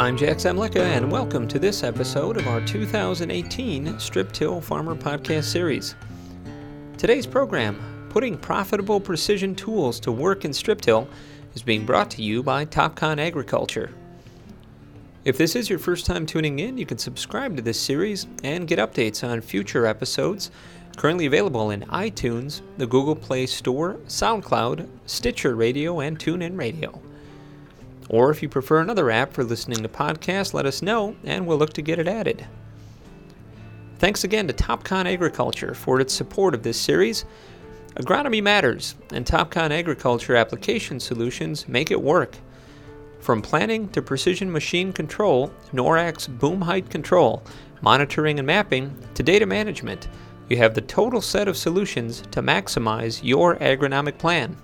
I'm Jack Zemlicka, and welcome to this episode of our 2018 Strip Till Farmer Podcast Series. Today's program, Putting Profitable Precision Tools to Work in Strip Till, is being brought to you by Topcon Agriculture. If this is your first time tuning in, you can subscribe to this series and get updates on future episodes currently available in iTunes, the Google Play Store, SoundCloud, Stitcher Radio, and TuneIn Radio. Or if you prefer another app for listening to podcasts, let us know and we'll look to get it added. Thanks again to Topcon Agriculture for its support of this series. Agronomy matters, and Topcon Agriculture application solutions make it work. From planning to precision machine control, NORAC boom height control, monitoring and mapping, to data management, you have the total set of solutions to maximize your agronomic plan.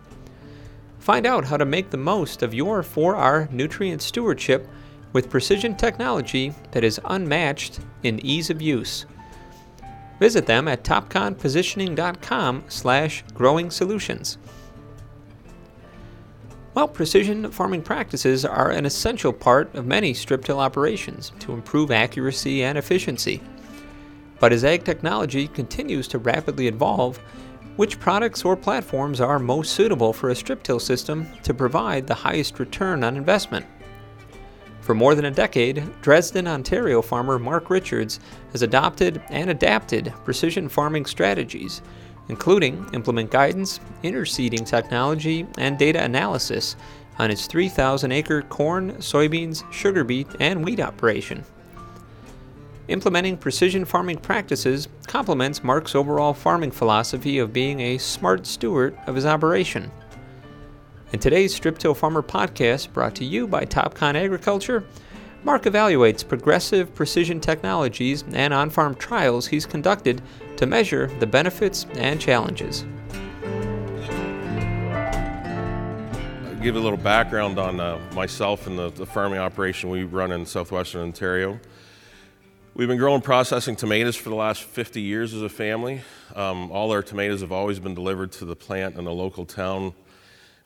Find out how to make the most of your 4R nutrient stewardship with precision technology that is unmatched in ease of use. Visit them at topconpositioning.com slash growing solutions. Well, precision farming practices are an essential part of many strip till operations to improve accuracy and efficiency. But as ag technology continues to rapidly evolve, which products or platforms are most suitable for a strip till system to provide the highest return on investment? For more than a decade, Dresden, Ontario farmer Mark Richards has adopted and adapted precision farming strategies, including implement guidance, interseeding technology, and data analysis on his 3,000 acre corn, soybeans, sugar beet, and wheat operation. Implementing precision farming practices complements Mark's overall farming philosophy of being a smart steward of his operation. In today's Strip Till Farmer podcast, brought to you by Topcon Agriculture, Mark evaluates progressive precision technologies and on farm trials he's conducted to measure the benefits and challenges. I'll give a little background on uh, myself and the, the farming operation we run in southwestern Ontario. We've been growing processing tomatoes for the last 50 years as a family. Um, all our tomatoes have always been delivered to the plant in the local town,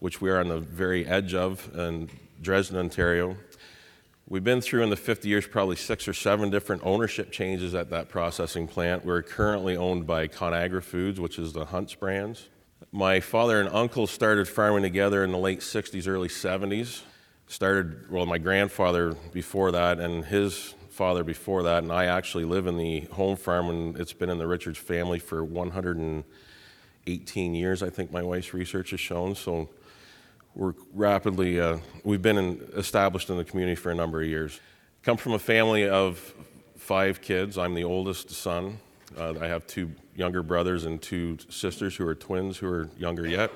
which we are on the very edge of in Dresden, Ontario. We've been through in the 50 years probably six or seven different ownership changes at that processing plant. We're currently owned by ConAgra Foods, which is the Hunt's brands. My father and uncle started farming together in the late 60s, early 70s. Started, well, my grandfather before that, and his father before that, and I actually live in the home farm, and it's been in the Richards family for 118 years, I think my wife's research has shown. So we're rapidly, uh, we've been in, established in the community for a number of years. Come from a family of five kids. I'm the oldest son. Uh, I have two younger brothers and two sisters who are twins who are younger yet.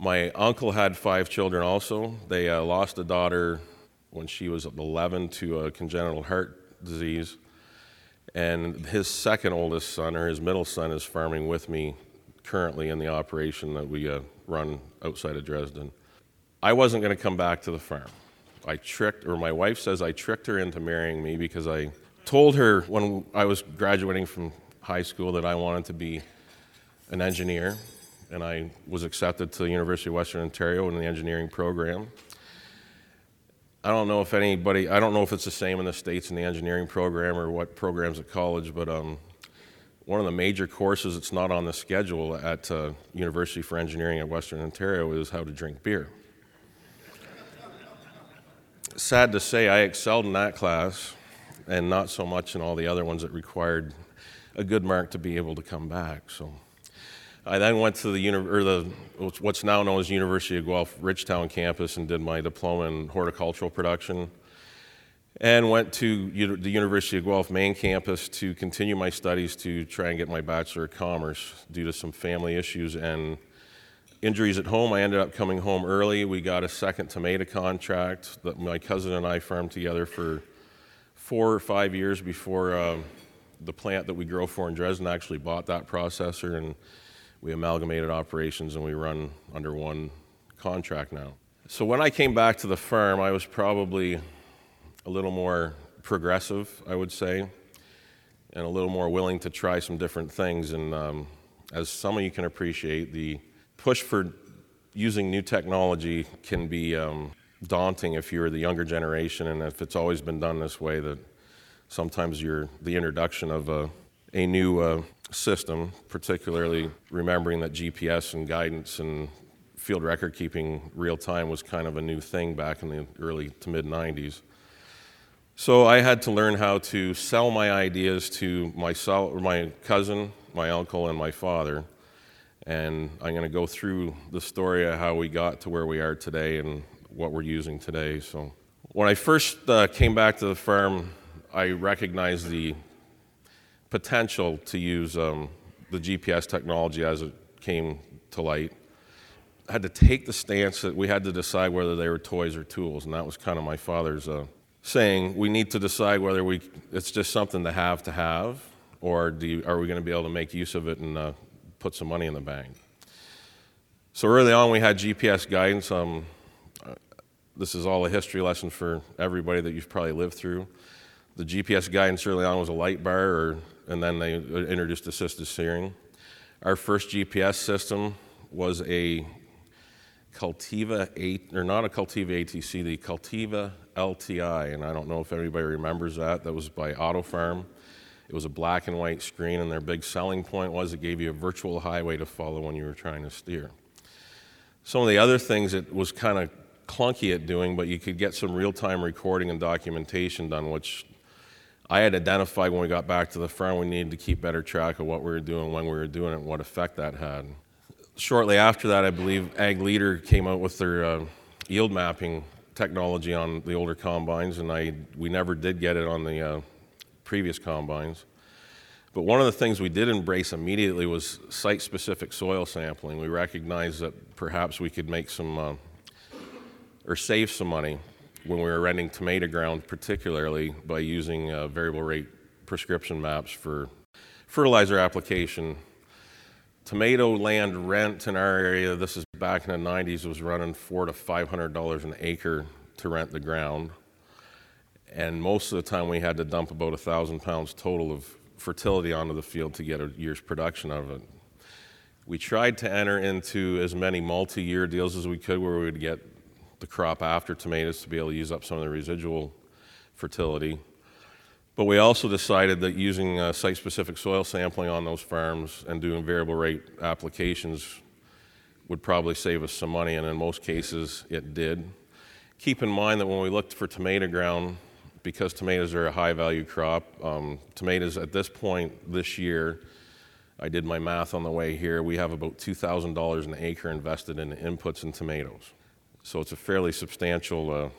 My uncle had five children also. They uh, lost a daughter when she was 11 to a congenital heart disease. And his second oldest son, or his middle son, is farming with me currently in the operation that we uh, run outside of Dresden. I wasn't going to come back to the farm. I tricked, or my wife says I tricked her into marrying me because I told her when I was graduating from high school that I wanted to be an engineer, and I was accepted to the University of Western Ontario in the engineering program. I don't know if anybody, I don't know if it's the same in the States in the engineering program or what programs at college, but um, one of the major courses that's not on the schedule at uh, University for Engineering at Western Ontario is how to drink beer. Sad to say, I excelled in that class and not so much in all the other ones that required a good mark to be able to come back. So I then went to the, uni- or the what's now known as University of Guelph Ridgetown campus and did my diploma in horticultural production. And went to the University of Guelph main campus to continue my studies to try and get my Bachelor of Commerce due to some family issues and injuries at home. I ended up coming home early. We got a second tomato contract that my cousin and I farmed together for four or five years before um, the plant that we grow for in Dresden actually bought that processor and we amalgamated operations and we run under one contract now. So when I came back to the firm, I was probably a little more progressive, I would say, and a little more willing to try some different things. And um, as some of you can appreciate, the push for using new technology can be um, daunting if you're the younger generation and if it's always been done this way that sometimes you're the introduction of a, a new uh, system, particularly remembering that GPS and guidance and field record keeping real time was kind of a new thing back in the early to mid 90s. So I had to learn how to sell my ideas to myself, my cousin, my uncle, and my father. And I'm going to go through the story of how we got to where we are today and what we're using today. So when I first uh, came back to the firm, I recognized the potential to use um, the GPS technology as it came to light. I had to take the stance that we had to decide whether they were toys or tools, and that was kind of my father's uh, saying. We need to decide whether we it's just something to have to have, or you, are we going to be able to make use of it and uh, put some money in the bank? So early on, we had GPS guidance. Um, uh, this is all a history lesson for everybody that you've probably lived through. The GPS guidance early on was a light bar, or, and then they introduced assisted steering. Our first GPS system was a Cultiva 8, or not a Cultiva ATC, the Cultiva LTI, and I don't know if anybody remembers that. That was by Autofarm. It was a black and white screen, and their big selling point was it gave you a virtual highway to follow when you were trying to steer. Some of the other things it was kind of clunky at doing, but you could get some real time recording and documentation done, which I had identified when we got back to the farm we needed to keep better track of what we were doing, when we were doing it, and what effect that had. Shortly after that, I believe Ag Leader came out with their uh, yield mapping technology on the older combines, and I, we never did get it on the uh, previous combines. But one of the things we did embrace immediately was site specific soil sampling. We recognized that perhaps we could make some uh, or save some money when we were renting tomato ground, particularly by using uh, variable rate prescription maps for fertilizer application. Tomato land rent in our area, this is back in the 90s, was running four to five hundred dollars an acre to rent the ground, and most of the time we had to dump about a thousand pounds total of fertility onto the field to get a year's production out of it. We tried to enter into as many multi-year deals as we could, where we would get the crop after tomatoes to be able to use up some of the residual fertility. But we also decided that using uh, site specific soil sampling on those farms and doing variable rate applications would probably save us some money, and in most cases it did. Keep in mind that when we looked for tomato ground, because tomatoes are a high value crop, um, tomatoes at this point this year, I did my math on the way here, we have about $2,000 an acre invested in inputs and tomatoes. So it's a fairly substantial uh,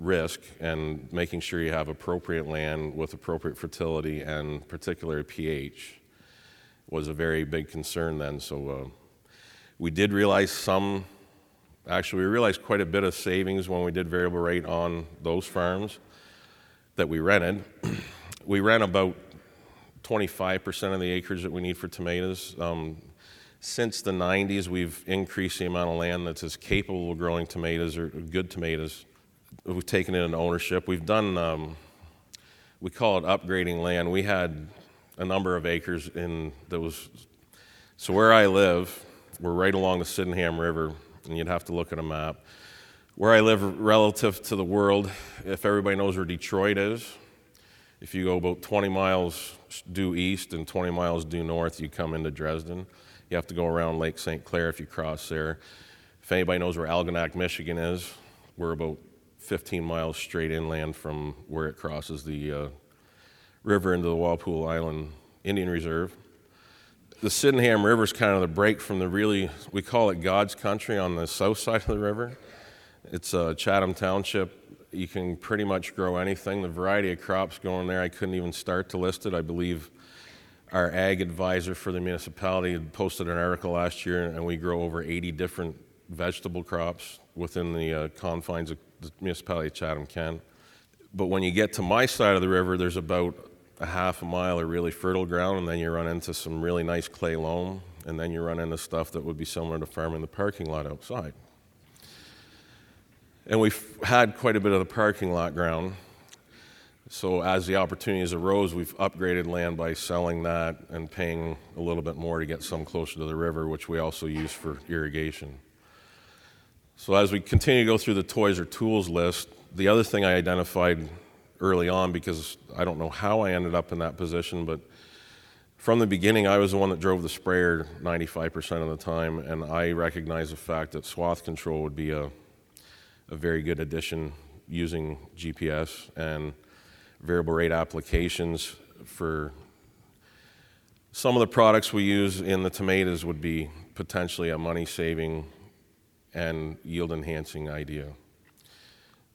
risk, and making sure you have appropriate land with appropriate fertility and particular pH was a very big concern then. So uh, we did realize some, actually, we realized quite a bit of savings when we did variable rate on those farms that we rented. we rent about 25% of the acres that we need for tomatoes. Um, since the 90s, we've increased the amount of land that's as capable of growing tomatoes or good tomatoes. We've taken it into ownership. We've done, um, we call it upgrading land. We had a number of acres in those. So where I live, we're right along the Sydenham River, and you'd have to look at a map. Where I live relative to the world, if everybody knows where Detroit is, if you go about 20 miles due east and 20 miles due north, you come into Dresden. You have to go around Lake St. Clair if you cross there. If anybody knows where Algonac, Michigan is, we're about 15 miles straight inland from where it crosses the uh, river into the Walpole Island Indian Reserve. The Sydenham River is kind of the break from the really, we call it God's country on the south side of the river. It's uh, Chatham Township. You can pretty much grow anything. The variety of crops going there, I couldn't even start to list it. I believe our ag advisor for the municipality posted an article last year, and we grow over 80 different vegetable crops within the uh, confines of the municipality of Chatham Kent. But when you get to my side of the river, there's about a half a mile of really fertile ground, and then you run into some really nice clay loam, and then you run into stuff that would be similar to farming the parking lot outside. And we've had quite a bit of the parking lot ground so as the opportunities arose, we've upgraded land by selling that and paying a little bit more to get some closer to the river, which we also use for irrigation. So as we continue to go through the toys or tools list, the other thing I identified early on, because I don't know how I ended up in that position, but from the beginning, I was the one that drove the sprayer 95% of the time, and I recognized the fact that swath control would be a, a very good addition using GPS and variable rate applications for some of the products we use in the tomatoes would be potentially a money saving and yield enhancing idea.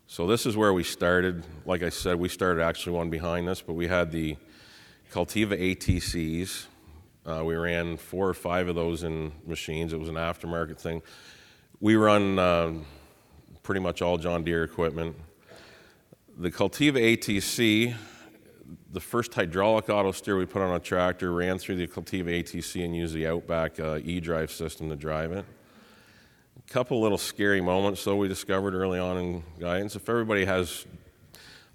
So this is where we started. Like I said, we started actually one behind this, but we had the Cultiva ATCs. Uh, we ran four or five of those in machines. It was an aftermarket thing. We run uh, pretty much all John Deere equipment. The Cultiva ATC, the first hydraulic auto steer we put on a tractor, ran through the Cultiva ATC and used the Outback uh, e-drive system to drive it. A couple little scary moments, though, we discovered early on in guidance. If everybody has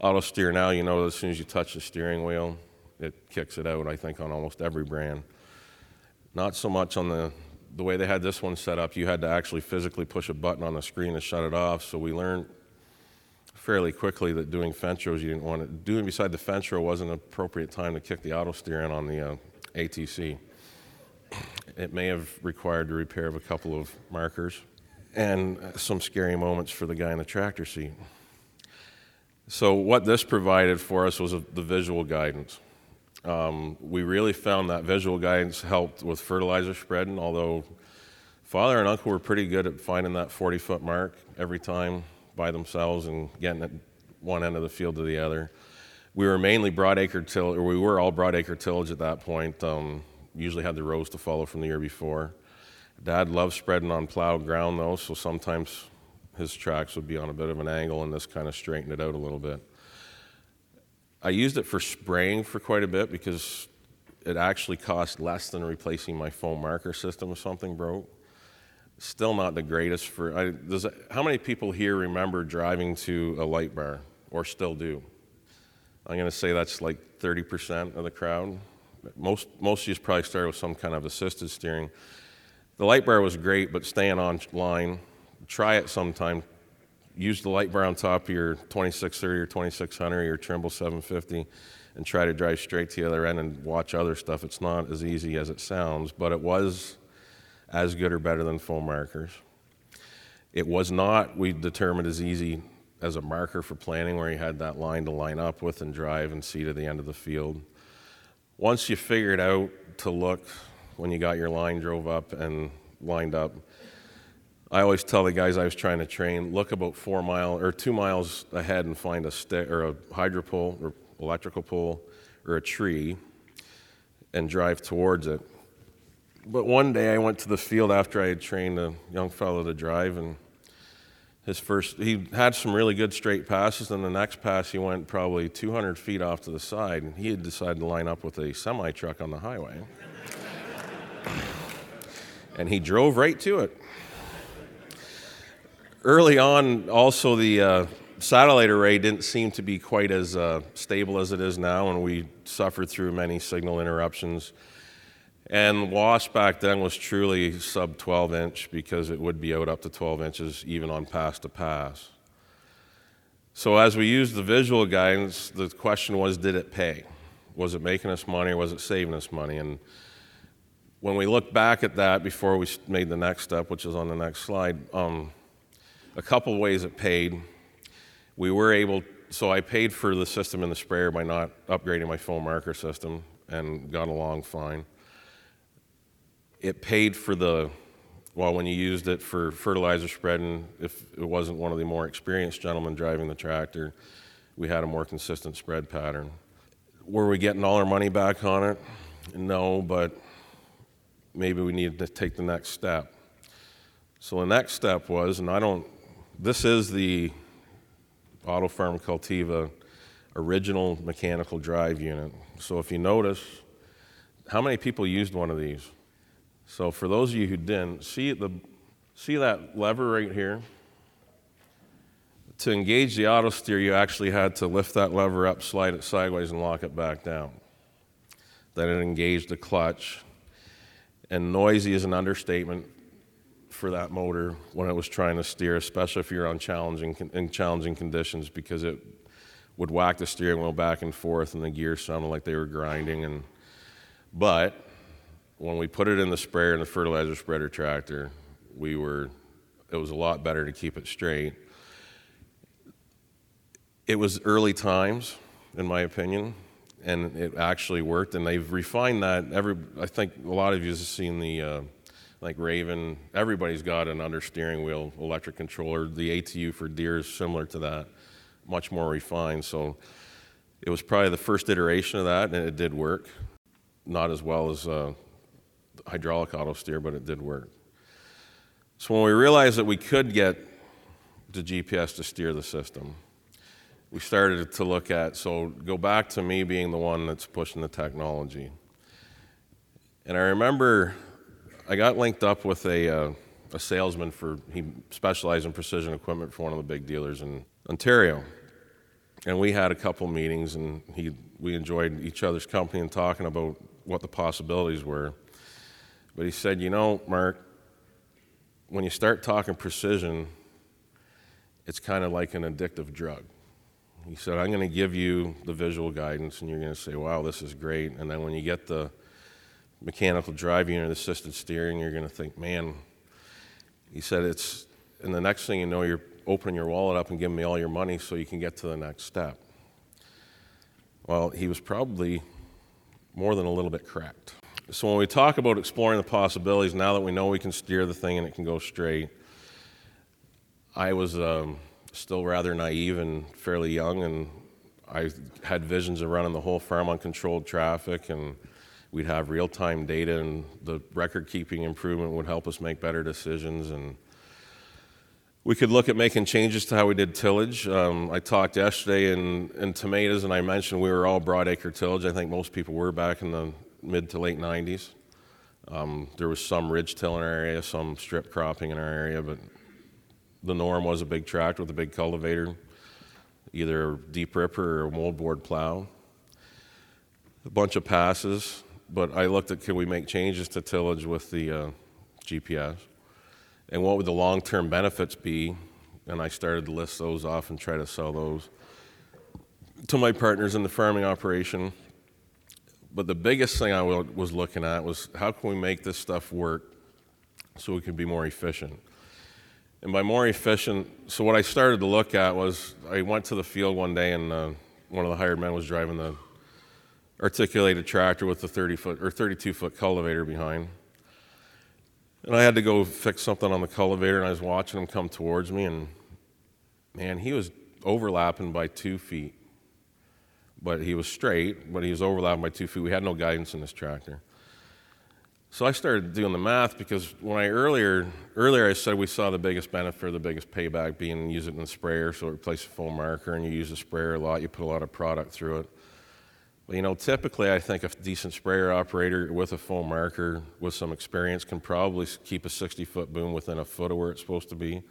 auto steer now, you know as soon as you touch the steering wheel, it kicks it out, I think, on almost every brand. Not so much on the, the way they had this one set up, you had to actually physically push a button on the screen to shut it off. So we learned fairly quickly that doing fence rows, you didn't want it. Doing beside the fence row wasn't an appropriate time to kick the auto steer in on the uh, ATC. It may have required the repair of a couple of markers and some scary moments for the guy in the tractor seat. So, what this provided for us was a, the visual guidance. Um, we really found that visual guidance helped with fertilizer spreading, although father and uncle were pretty good at finding that 40 foot mark every time by themselves and getting it one end of the field to the other. We were mainly broadacre tillage, or we were all broadacre tillage at that point. Um, usually had the rows to follow from the year before. Dad loved spreading on plowed ground though, so sometimes his tracks would be on a bit of an angle, and this kind of straightened it out a little bit. I used it for spraying for quite a bit because it actually cost less than replacing my foam marker system if something broke. Still not the greatest for. I, does, how many people here remember driving to a light bar or still do? I'm going to say that's like 30% of the crowd. Most, most of you probably started with some kind of assisted steering. The light bar was great, but staying on line, try it sometime. Use the light bar on top of your 2630 or 2600 or your Trimble 750 and try to drive straight to the other end and watch other stuff. It's not as easy as it sounds, but it was as good or better than foam markers. It was not, we determined, as easy as a marker for planning where you had that line to line up with and drive and see to the end of the field. Once you figured out to look when you got your line drove up and lined up. I always tell the guys I was trying to train, look about four mile or two miles ahead and find a stick or a hydro pole or electrical pole or a tree and drive towards it. But one day I went to the field after I had trained a young fellow to drive and his first he had some really good straight passes and the next pass he went probably 200 feet off to the side and he had decided to line up with a semi truck on the highway and he drove right to it. Early on, also, the uh, satellite array didn't seem to be quite as uh, stable as it is now, and we suffered through many signal interruptions. And WAAS back then was truly sub 12 inch because it would be out up to 12 inches even on pass to pass. So, as we used the visual guidance, the question was did it pay? Was it making us money or was it saving us money? And when we look back at that before we made the next step, which is on the next slide, um, a couple ways it paid. We were able, so I paid for the system in the sprayer by not upgrading my foam marker system and got along fine. It paid for the, well, when you used it for fertilizer spreading, if it wasn't one of the more experienced gentlemen driving the tractor, we had a more consistent spread pattern. Were we getting all our money back on it? No, but maybe we needed to take the next step. So the next step was, and I don't, this is the Auto Farm Cultiva original mechanical drive unit. So if you notice, how many people used one of these? So for those of you who didn't, see the see that lever right here? To engage the auto steer, you actually had to lift that lever up, slide it sideways, and lock it back down. Then it engaged the clutch, and noisy is an understatement. for that motor when it was trying to steer, especially if you're on challenging in challenging conditions, because it would whack the steering wheel back and forth, and the gears sounded like they were grinding. And but when we put it in the sprayer and the fertilizer spreader tractor, we were it was a lot better to keep it straight. It was early times, in my opinion, and it actually worked. And they've refined that. Every I think a lot of you have seen the. Uh, like Raven, everybody's got an under steering wheel electric controller. The ATU for Deere is similar to that, much more refined. So it was probably the first iteration of that, and it did work. Not as well as uh, hydraulic auto steer, but it did work. So when we realized that we could get the GPS to steer the system, we started to look at so go back to me being the one that's pushing the technology. And I remember I got linked up with a, uh, a salesman for, he specialized in precision equipment for one of the big dealers in Ontario. And we had a couple meetings, and he, we enjoyed each other's company and talking about what the possibilities were. But he said, You know, Mark, when you start talking precision, it's kind of like an addictive drug. He said, I'm going to give you the visual guidance, and you're going to say, Wow, this is great. And then when you get the mechanical drive unit, the assisted steering, you're going to think, man, he said it's, and the next thing you know, you're opening your wallet up and giving me all your money so you can get to the next step. Well, he was probably more than a little bit correct. So when we talk about exploring the possibilities, now that we know we can steer the thing and it can go straight, I was um, still rather naive and fairly young, and I had visions of running the whole farm on controlled traffic and we'd have real time data, and the record keeping improvement would help us make better decisions. And we could look at making changes to how we did tillage. Um, I talked yesterday in, in tomatoes, and I mentioned we were all broadacre tillage. I think most people were back in the mid to late 90s. Um, there was some ridge till in our area, some strip cropping in our area, but the norm was a big tractor with a big cultivator, either a deep ripper or a moldboard plow. A bunch of passes, but I looked at can we make changes to tillage with the uh, GPS, and what would the long-term benefits be? And I started to list those off and try to sell those to my partners in the farming operation. But the biggest thing I was looking at was how can we make this stuff work so we can be more efficient. And by more efficient, so what I started to look at was I went to the field one day and uh, one of the hired men was driving the articulated tractor with the 30 foot or 32 foot cultivator behind. And I had to go fix something on the cultivator, and I was watching him come towards me, and man, he was overlapping by two feet. But he was straight, but he was overlapping by two feet. We had no guidance in this tractor. So I started doing the math because when I earlier earlier I said we saw the biggest benefit, the biggest payback being use it in the sprayer, so replace a foam marker, and you use the sprayer a lot, you put a lot of product through it. Well, you know, typically I think a decent sprayer operator with a foam marker with some experience can probably keep a 60 foot boom within a foot of where it's supposed to be.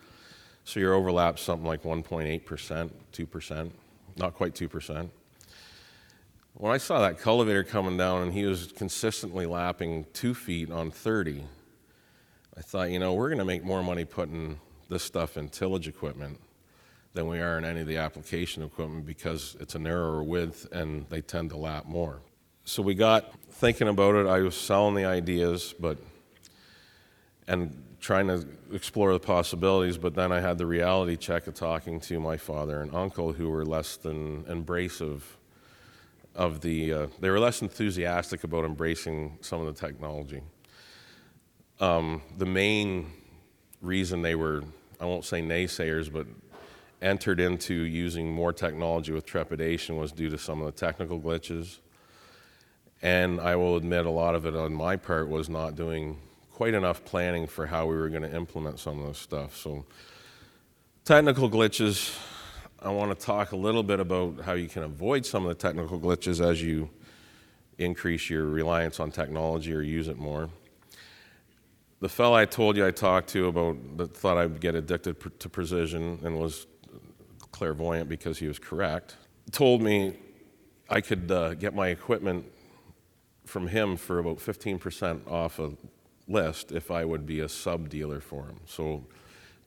So your overlap's something like 1.8%, 2%, not quite 2%. When I saw that cultivator coming down and he was consistently lapping two feet on 30, I thought, you know, we're going to make more money putting this stuff in tillage equipment than we are in any of the application equipment because it's a narrower width and they tend to lap more. So we got thinking about it. I was selling the ideas, but and trying to explore the possibilities. But then I had the reality check of talking to my father and uncle, who were less than embracive of the. Uh, they were less enthusiastic about embracing some of the technology. Um, the main reason they were, I won't say naysayers, but entered into using more technology with trepidation was due to some of the technical glitches. And I will admit a lot of it on my part was not doing quite enough planning for how we were going to implement some of this stuff. So, technical glitches, I want to talk a little bit about how you can avoid some of the technical glitches as you increase your reliance on technology or use it more. The fellow I told you I talked to about that thought I'd get addicted to precision and was clairvoyant because he was correct, told me I could uh, get my equipment from him for about 15% off a list if I would be a sub dealer for him. So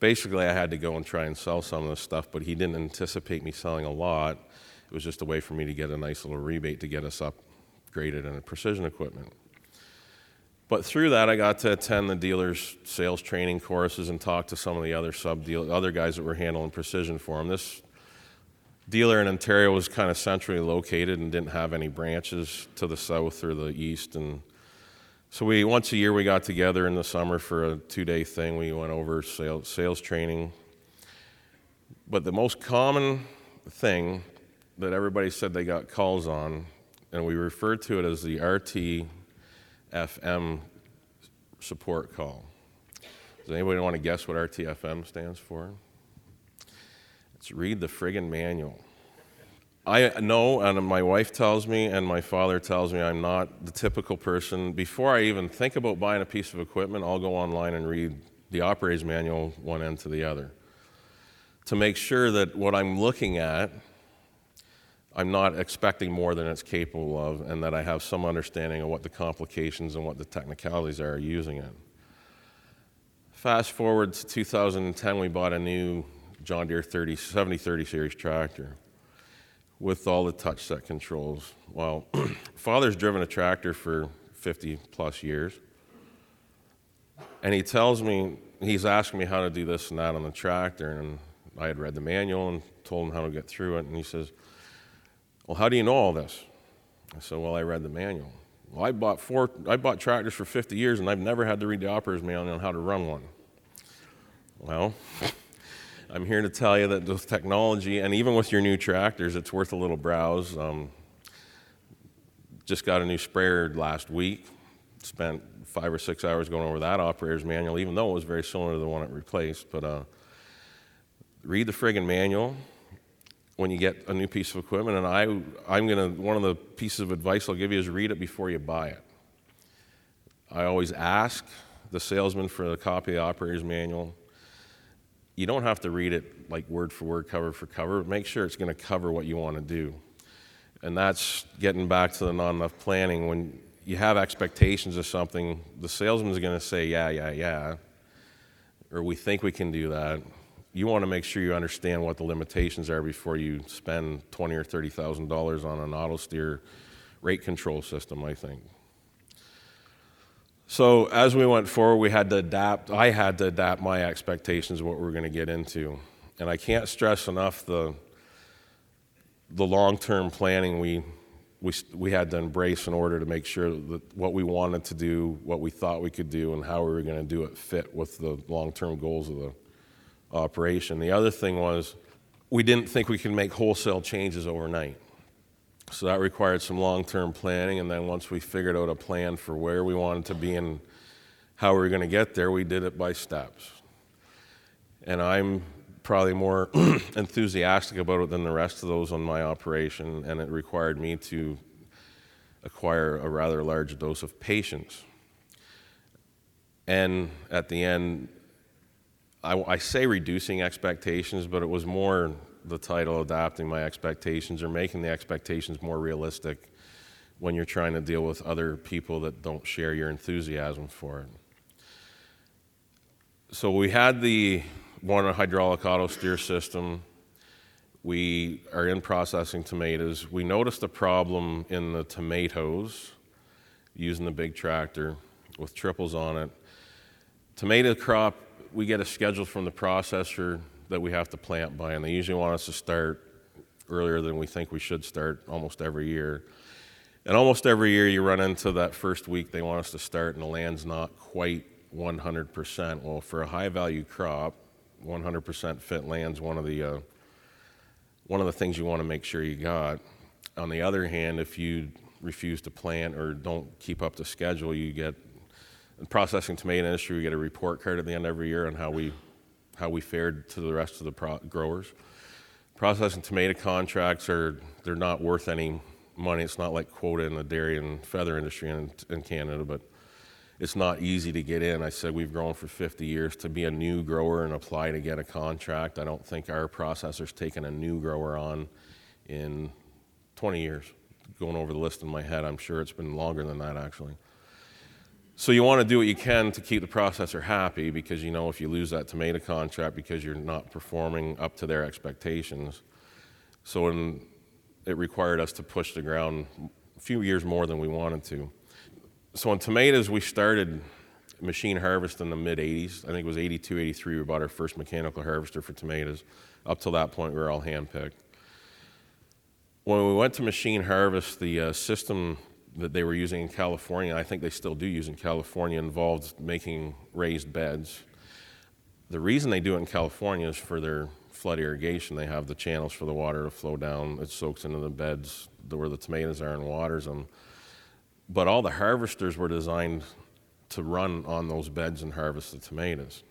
basically, I had to go and try and sell some of this stuff, but he didn't anticipate me selling a lot. It was just a way for me to get a nice little rebate to get us upgraded in precision equipment. But through that, I got to attend the dealers' sales training courses and talk to some of the other sub other guys that were handling precision for him. This dealer in Ontario was kind of centrally located and didn't have any branches to the south or the east. And so we once a year we got together in the summer for a two-day thing. We went over sales, sales training. But the most common thing that everybody said they got calls on, and we referred to it as the RTFM support call. Does anybody want to guess what RTFM stands for? It's read the friggin' manual. I know, and my wife tells me, and my father tells me, I'm not the typical person. Before I even think about buying a piece of equipment, I'll go online and read the operator's manual one end to the other to make sure that what I'm looking at, I'm not expecting more than it's capable of, and that I have some understanding of what the complications and what the technicalities are using it. Fast forward to 2010, we bought a new John Deere 30, 7030 series tractor with all the touch set controls. Well, father's driven a tractor for 50 plus years. And he tells me, he's asking me how to do this and that on the tractor. And I had read the manual and told him how to get through it. And he says, Well, how do you know all this? I said, Well, I read the manual. Well, I bought, four, I bought tractors for 50 years and I've never had to read the operator's manual on how to run one. Well, I'm here to tell you that with technology, and even with your new tractors, it's worth a little browse. Um, just got a new sprayer last week. Spent five or six hours going over that operator's manual, even though it was very similar to the one it replaced. But uh, read the friggin' manual when you get a new piece of equipment. And I, I'm gonna one of the pieces of advice I'll give you is read it before you buy it. I always ask the salesman for a copy of the operator's manual you don't have to read it like word for word, cover for cover, but make sure it's going to cover what you want to do. And that's getting back to the not enough planning. When you have expectations of something, the salesman's going to say, yeah, yeah, yeah, or we think we can do that. You want to make sure you understand what the limitations are before you spend twenty or thirty thousand dollars on an auto steer rate control system. I think. So as we went forward, we had to adapt. I had to adapt my expectations of what we were going to get into, and I can't stress enough the the long-term planning we we we had to embrace in order to make sure that what we wanted to do, what we thought we could do, and how we were going to do it fit with the long-term goals of the operation. The other thing was we didn't think we could make wholesale changes overnight. So that required some long term planning. And then once we figured out a plan for where we wanted to be and how we were going to get there, we did it by steps. And I'm probably more enthusiastic about it than the rest of those on my operation. And it required me to acquire a rather large dose of patience. And at the end, I, I say reducing expectations, but it was more the title adapting my expectations or making the expectations more realistic when you're trying to deal with other people that don't share your enthusiasm for it. So we had the one hydraulic auto steer system. We are in processing tomatoes. We noticed a problem in the tomatoes using the big tractor with triples on it. Tomato crop, we get a schedule from the processor that we have to plant by, and they usually want us to start earlier than we think we should start almost every year. And almost every year you run into that first week they want us to start, and the land's not quite 100%. Well, for a high value crop, 100% fit land's one of the uh, one of the things you want to make sure you got. On the other hand, if you refuse to plant or don't keep up the schedule, you get in processing tomato industry, we get a report card at the end of every year on how we how we fared to the rest of the pro- growers. Processing tomato contracts are they're not worth any money. It's not like quota in the dairy and feather industry in, in Canada, but it's not easy to get in. I said we've grown for 50 years. To be a new grower and apply to get a contract, I don't think our processor's taken a new grower on in 20 years. Going over the list in my head, I'm sure it's been longer than that actually. So you want to do what you can to keep the processor happy because you know if you lose that tomato contract because you're not performing up to their expectations. So when it required us to push the ground a few years more than we wanted to. So in tomatoes, we started machine harvest in the mid 80s. I think it was 82, 83. We bought our first mechanical harvester for tomatoes. Up till that point, we were all hand picked. When we went to machine harvest, the uh, system that they were using in California, I think they still do use in California, involved making raised beds. The reason they do it in California is for their flood irrigation. They have the channels for the water to flow down. It soaks into the beds where the tomatoes are and waters them. But all the harvesters were designed to run on those beds and harvest the tomatoes.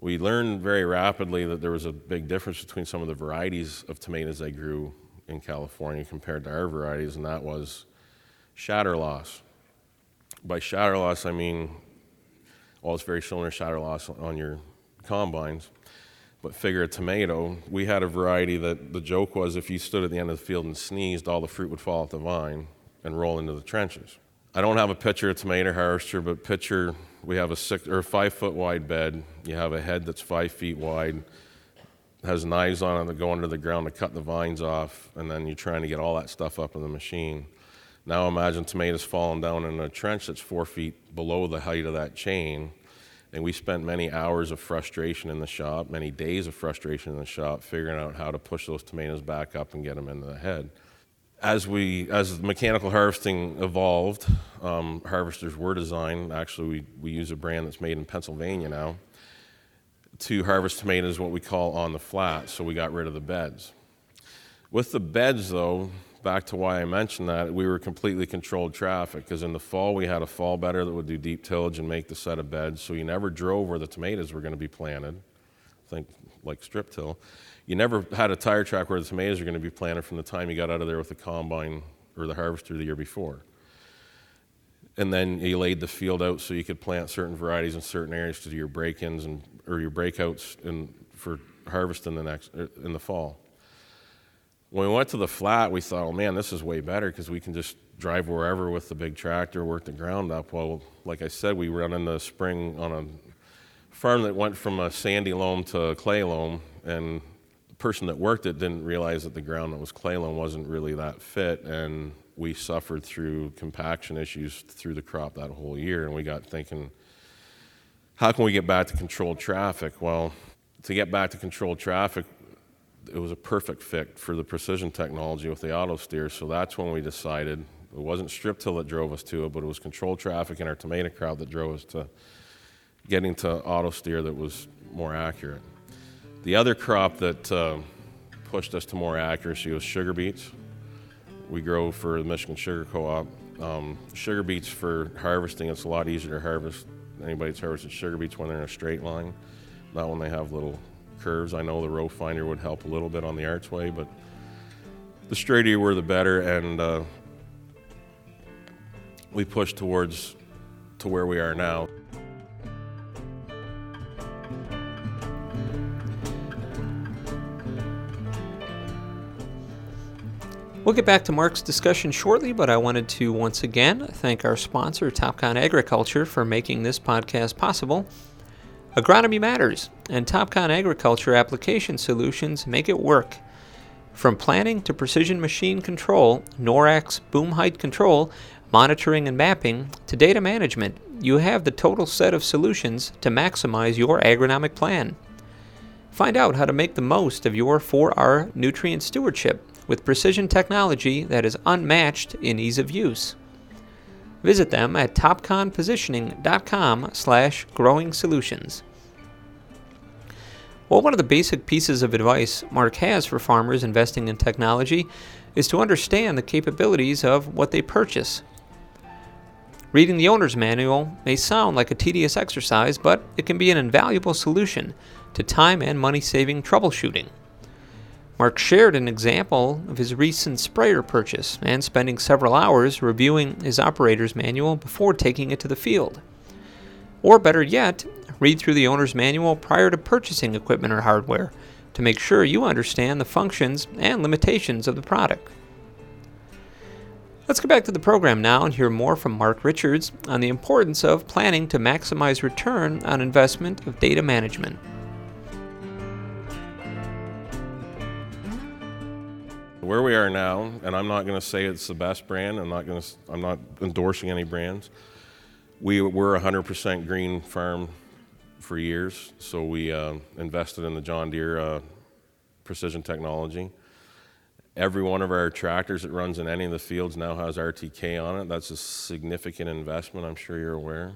We learned very rapidly that there was a big difference between some of the varieties of tomatoes they grew in California compared to our varieties, and that was shatter loss. By shatter loss, I mean, well, it's very similar to shatter loss on your combines. But figure a tomato, we had a variety that the joke was if you stood at the end of the field and sneezed, all the fruit would fall off the vine and roll into the trenches. I don't have a picture of tomato harvester, but picture we have a six or five foot wide bed. You have a head that's five feet wide, has knives on it that go under the ground to cut the vines off, and then you're trying to get all that stuff up in the machine. Now imagine tomatoes falling down in a trench that's four feet below the height of that chain. And we spent many hours of frustration in the shop, many days of frustration in the shop, figuring out how to push those tomatoes back up and get them into the head. As we, as mechanical harvesting evolved, um, harvesters were designed. Actually, we, we use a brand that's made in Pennsylvania now to harvest tomatoes, what we call on the flat. So we got rid of the beds. With the beds, though, back to why I mentioned that, we were completely controlled traffic because in the fall we had a fall bedder that would do deep tillage and make the set of beds. So you never drove where the tomatoes were going to be planted. Think like strip till. You never had a tire track where the tomatoes are going to be planted from the time you got out of there with the combine or the harvester the year before. And then you laid the field out so you could plant certain varieties in certain areas to do your break-ins and or your breakouts in, for harvest in the next er, in the fall. When we went to the flat, we thought, oh man, this is way better because we can just drive wherever with the big tractor, work the ground up. Well, like I said, we run in the spring on a farm that went from a sandy loam to a clay loam, and the person that worked it didn't realize that the ground that was clay loam wasn't really that fit, and we suffered through compaction issues through the crop that whole year, and we got thinking, how can we get back to controlled traffic? Well, to get back to controlled traffic, it was a perfect fit for the precision technology with the auto steer. So that's when we decided it wasn't strip till that drove us to it, but it was controlled traffic in our tomato crowd that drove us to getting to auto steer that was more accurate. The other crop that uh, pushed us to more accuracy was sugar beets. We grow for the Michigan Sugar Co-op. Um, sugar beets for harvesting, it's a lot easier to harvest. Anybody's harvested sugar beets when they're in a straight line, not when they have little curves. I know the row finder would help a little bit on the archway, but the straighter you were, the better. And uh, we pushed towards to where we are now. We'll get back to Mark's discussion shortly, but I wanted to once again thank our sponsor, Topcon Agriculture, for making this podcast possible. Agronomy matters, and Topcon Agriculture application solutions make it work. From planning to precision machine control, NORAC boom height control, monitoring and mapping, to data management, you have the total set of solutions to maximize your agronomic plan. Find out how to make the most of your 4R nutrient stewardship with precision technology that is unmatched in ease of use. Visit them at topconpositioning.com slash growing solutions. Well, one of the basic pieces of advice Mark has for farmers investing in technology is to understand the capabilities of what they purchase. Reading the owner's manual may sound like a tedious exercise, but it can be an invaluable solution to time and money saving troubleshooting. Mark shared an example of his recent sprayer purchase and spending several hours reviewing his operator's manual before taking it to the field. Or better yet, read through the owner's manual prior to purchasing equipment or hardware to make sure you understand the functions and limitations of the product. Let's go back to the program now and hear more from Mark Richards on the importance of planning to maximize return on investment of data management. Where we are now, and I'm not going to say it's the best brand. I'm not going to. I'm not endorsing any brands. We were 100% green farm for years, so we uh, invested in the John Deere uh, precision technology. Every one of our tractors that runs in any of the fields now has RTK on it. That's a significant investment, I'm sure you're aware.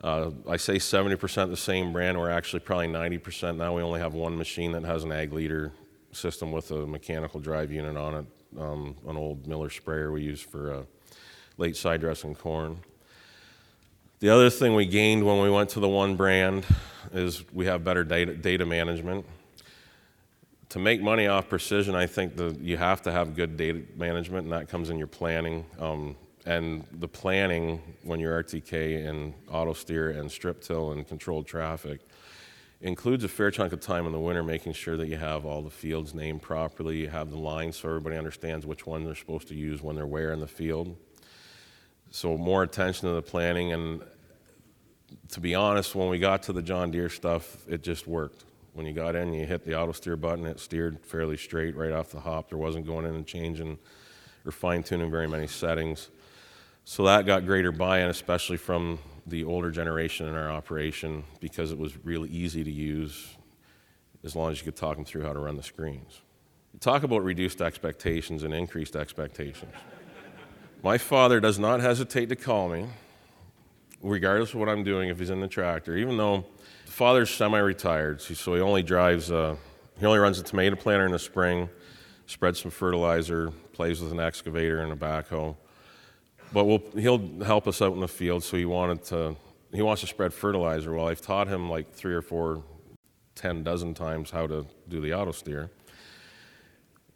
Uh, I say 70% the same brand. We're actually probably 90% now. We only have one machine that has an ag leader system with a mechanical drive unit on it, um, an old Miller sprayer we use for uh, late side dressing corn. The other thing we gained when we went to the one brand is we have better data, data management. To make money off precision, I think that you have to have good data management, and that comes in your planning. Um, and the planning when you're RTK and auto steer and strip till and controlled traffic includes a fair chunk of time in the winter making sure that you have all the fields named properly, you have the lines so everybody understands which one they're supposed to use when they're where in the field. So more attention to the planning and to be honest, when we got to the John Deere stuff, it just worked. When you got in, you hit the auto steer button, it steered fairly straight right off the hop. There wasn't going in and changing or fine tuning very many settings. So that got greater buy in, especially from the older generation in our operation because it was really easy to use as long as you could talk them through how to run the screens. Talk about reduced expectations and increased expectations. My father does not hesitate to call me, regardless of what I'm doing, if he's in the tractor, even though the father's semi retired, so he only drives, uh, he only runs a tomato planter in the spring, spreads some fertilizer, plays with an excavator and a backhoe but we'll, he'll help us out in the field. So he wanted to, he wants to spread fertilizer. Well, I've taught him like three or four, ten dozen times how to do the auto steer.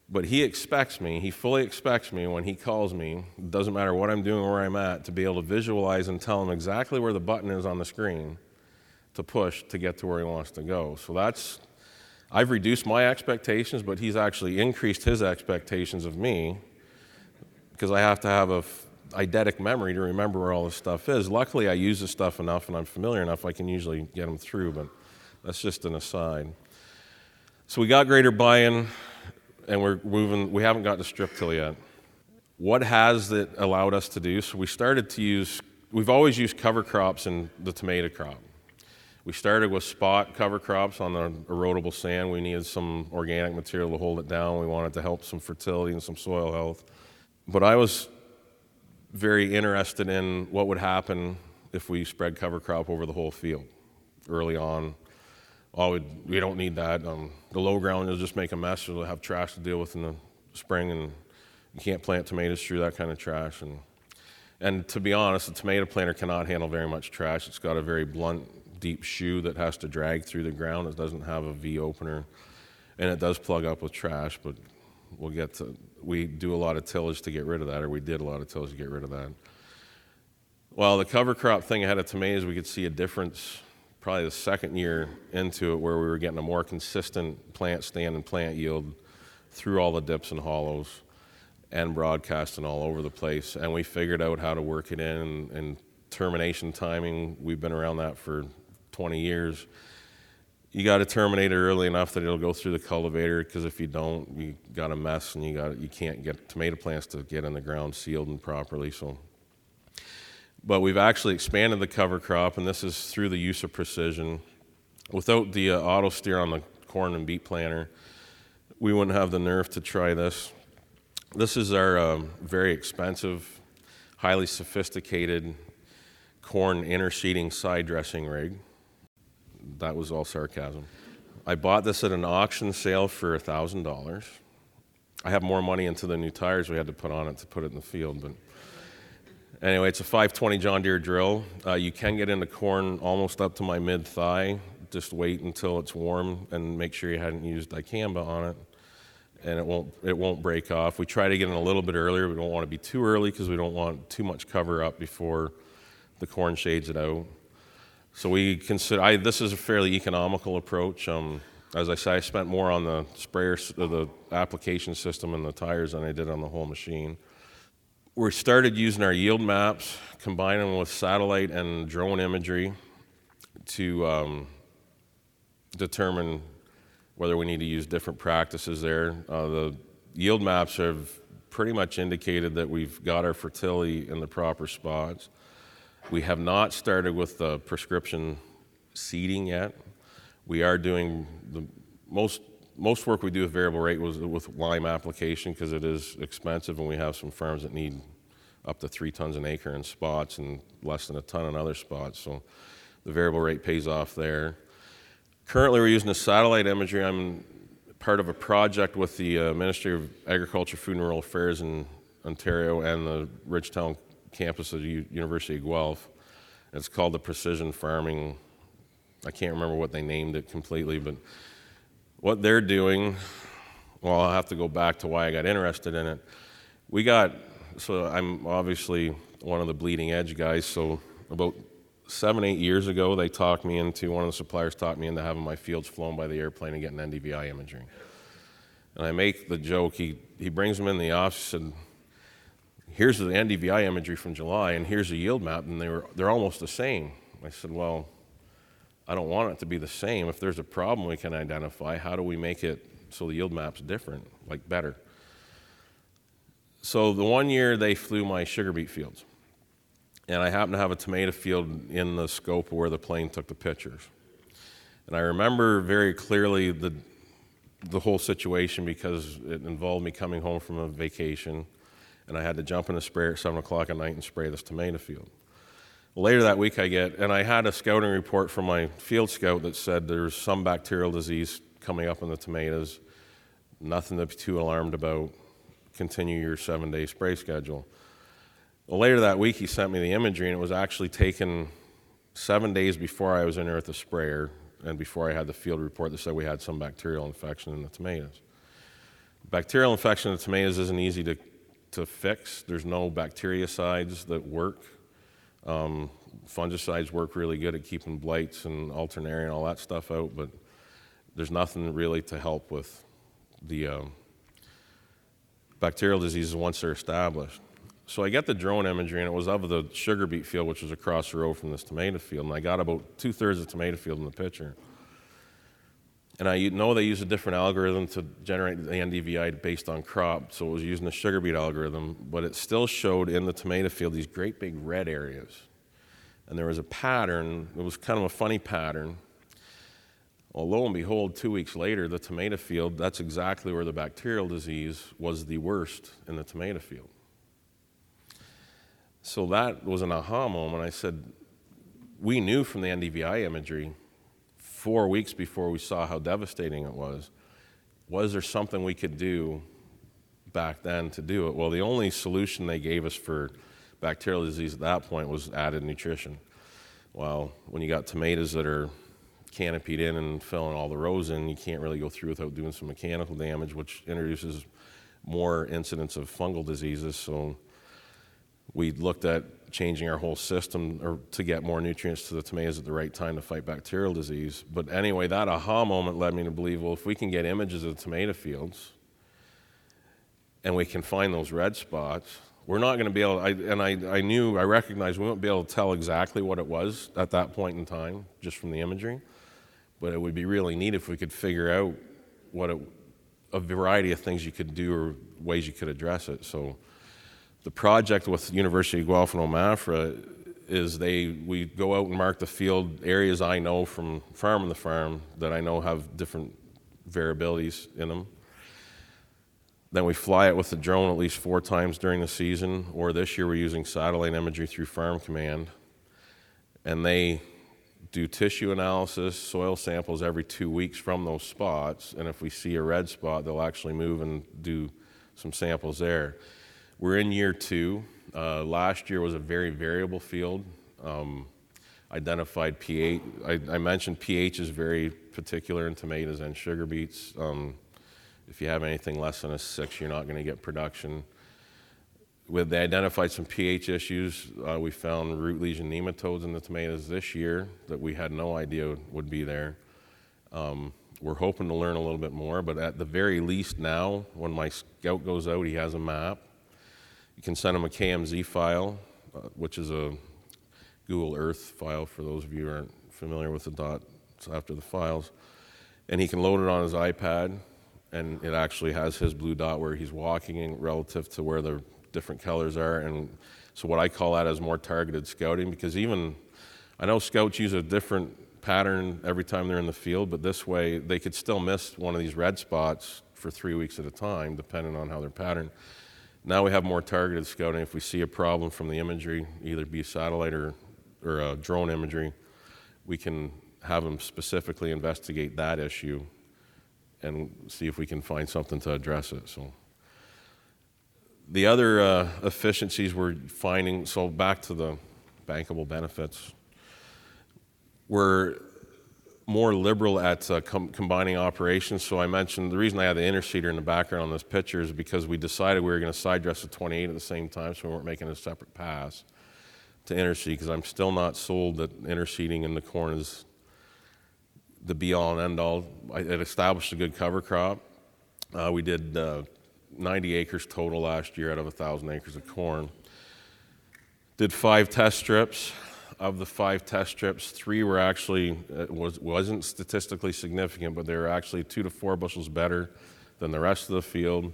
But he expects me, he fully expects me when he calls me, doesn't matter what I'm doing or where I'm at, to be able to visualize and tell him exactly where the button is on the screen to push to get to where he wants to go. So that's, I've reduced my expectations, but he's actually increased his expectations of me because I have to have a eidetic memory to remember where all this stuff is. Luckily, I use this stuff enough and I'm familiar enough, I can usually get them through, but that's just an aside. So we got greater buy in, and we're moving, we haven't got to strip till yet. What has it allowed us to do? So we started to use, we've always used cover crops in the tomato crop. We started with spot cover crops on the erodible sand. We needed some organic material to hold it down. We wanted to help some fertility and some soil health. But I was very interested in what would happen if we spread cover crop over the whole field early on. Oh, we don't need that. Um, the low ground will just make a mess. You'll have trash to deal with in the spring, and you can't plant tomatoes through that kind of trash. And, and to be honest, a tomato planter cannot handle very much trash. It's got a very blunt, deep shoe that has to drag through the ground. It doesn't have a V opener, and it does plug up with trash, but we'll get to, we do a lot of tillage to get rid of that, or we did a lot of tillage to get rid of that. Well, the cover crop thing ahead of tomatoes, we could see a difference probably the second year into it where we were getting a more consistent plant stand and plant yield through all the dips and hollows and broadcasting all over the place. And we figured out how to work it in and termination timing. We've been around that for 20 years you got to terminate it early enough that it'll go through the cultivator because if you don't, you got a mess and you got you can't get tomato plants to get in the ground sealed and properly. So, but we've actually expanded the cover crop, and this is through the use of precision. Without the uh, auto steer on the corn and beet planter, we wouldn't have the nerve to try this. This is our um, very expensive, highly sophisticated corn interseeding side dressing rig that was all sarcasm. I bought this at an auction sale for $1,000. I have more money into the new tires we had to put on it to put it in the field, but anyway, it's a 520 John Deere drill. Uh, you can get into corn almost up to my mid thigh. Just wait until it's warm and make sure you hadn't used dicamba on it, and it won't it won't break off. We try to get in a little bit earlier. We don't want to be too early because we don't want too much cover up before the corn shades it out. So we consider I, this is a fairly economical approach. Um, as I say, I spent more on the sprayer, the application system and the tires than I did on the whole machine. we started using our yield maps, combining them with satellite and drone imagery to um, determine whether we need to use different practices there. Uh, the yield maps have pretty much indicated that we've got our fertility in the proper spots. We have not started with the prescription seeding yet. We are doing the most most work we do with variable rate was with lime application because it is expensive, and we have some farms that need up to three tons an acre in spots and less than a ton in other spots. So the variable rate pays off there. Currently, we're using the satellite imagery. I'm part of a project with the uh, Ministry of Agriculture, Food and Rural Affairs in Ontario and the Ridgetown campus of the U- University of Guelph. It's called the Precision Farming. I can't remember what they named it completely, but what they're doing, well, I'll have to go back to why I got interested in it. We got, so I'm obviously one of the bleeding edge guys, so about seven, eight years ago, they talked me into, one of the suppliers talked me into having my fields flown by the airplane and getting NDVI imaging. And I make the joke, he, he brings them in the office and here's the NDVI imagery from July and here's the yield map, and they were, they're almost the same. I said, well, I don't want it to be the same. If there's a problem we can identify, how do we make it so the yield map's different, like better? So the one year they flew my sugar beet fields, and I happened to have a tomato field in the scope where the plane took the pictures. And I remember very clearly the, the whole situation because it involved me coming home from a vacation, and I had to jump in a sprayer at 7 o'clock at night and spray this tomato field. Later that week, I get, and I had a scouting report from my field scout that said there's some bacterial disease coming up in the tomatoes. Nothing to be too alarmed about. Continue your seven day spray schedule. Later that week, he sent me the imagery, and it was actually taken seven days before I was in there with the sprayer and before I had the field report that said we had some bacterial infection in the tomatoes. Bacterial infection in the tomatoes isn't easy to, to fix. There's no bactericides that work. Um, fungicides work really good at keeping blights and alternaria and all that stuff out, but there's nothing really to help with the um, bacterial diseases once they're established. So I get the drone imagery, and it was of the sugar beet field, which was across the road from this tomato field, and I got about two thirds of the tomato field in the picture. And I know they use a different algorithm to generate the NDVI based on crop, so it was using the sugar beet algorithm, but it still showed in the tomato field these great big red areas. And there was a pattern, it was kind of a funny pattern. Well, lo and behold, two weeks later, the tomato field, that's exactly where the bacterial disease was the worst in the tomato field. So that was an aha moment. I said, we knew from the NDVI imagery four weeks before we saw how devastating it was, was there something we could do back then to do it? Well, the only solution they gave us for bacterial disease at that point was added nutrition. Well, when you got tomatoes that are canopied in and filling all the rows in, you can't really go through without doing some mechanical damage, which introduces more incidents of fungal diseases. So we looked at changing our whole system or to get more nutrients to the tomatoes at the right time to fight bacterial disease. But anyway, that aha moment led me to believe well, if we can get images of the tomato fields and we can find those red spots, we're not going to be able, I, and I, I knew, I recognized we won't be able to tell exactly what it was at that point in time, just from the imagery. But it would be really neat if we could figure out what it, a variety of things you could do or ways you could address it. So the project with University of Guelph and OMAFRA is they we go out and mark the field areas I know from farm the farm that I know have different variabilities in them. Then we fly it with the drone at least four times during the season, or this year we're using satellite imagery through Farm Command. And they do tissue analysis, soil samples every two weeks from those spots. And if we see a red spot, they'll actually move and do some samples there. We're in year two. Uh, last year was a very variable field. Um, identified pH. I, I, mentioned pH is very particular in tomatoes and sugar beets. Um, if you have anything less than a six, you're not going to get production. With they identified some pH issues, uh, we found root lesion nematodes in the tomatoes this year that we had no idea would be there. Um, we're hoping to learn a little bit more, but at the very least now, when my scout goes out, he has a map You can send him a KMZ file, uh, which is a Google Earth file for those of you who aren't familiar with the dots after the files. And he can load it on his iPad, and it actually has his blue dot where he's walking in relative to where the different colors are. And so, what I call that is more targeted scouting because even I know scouts use a different pattern every time they're in the field, but this way they could still miss one of these red spots for three weeks at a time, depending on how they're patterned. Now we have more targeted scouting. If we see a problem from the imagery, either be satellite or, or uh, drone imagery, we can have them specifically investigate that issue and see if we can find something to address it. So the other uh, efficiencies we're finding, so back to the bankable benefits, we're more liberal at uh, com- combining operations. So I mentioned the reason I had the interseeder in the background on this picture is because we decided we were going to side dress the 28 at the same time, so we weren't making a separate pass to interseed because I'm still not sold that interseeding in the corn is the be all and end all. it established a good cover crop. Uh, we did uh, 90 acres total last year out of 1,000 acres of corn. Did five test strips. Of the five test strips, three were actually uh, was wasn't statistically significant, but they were actually two to four bushels better than the rest of the field.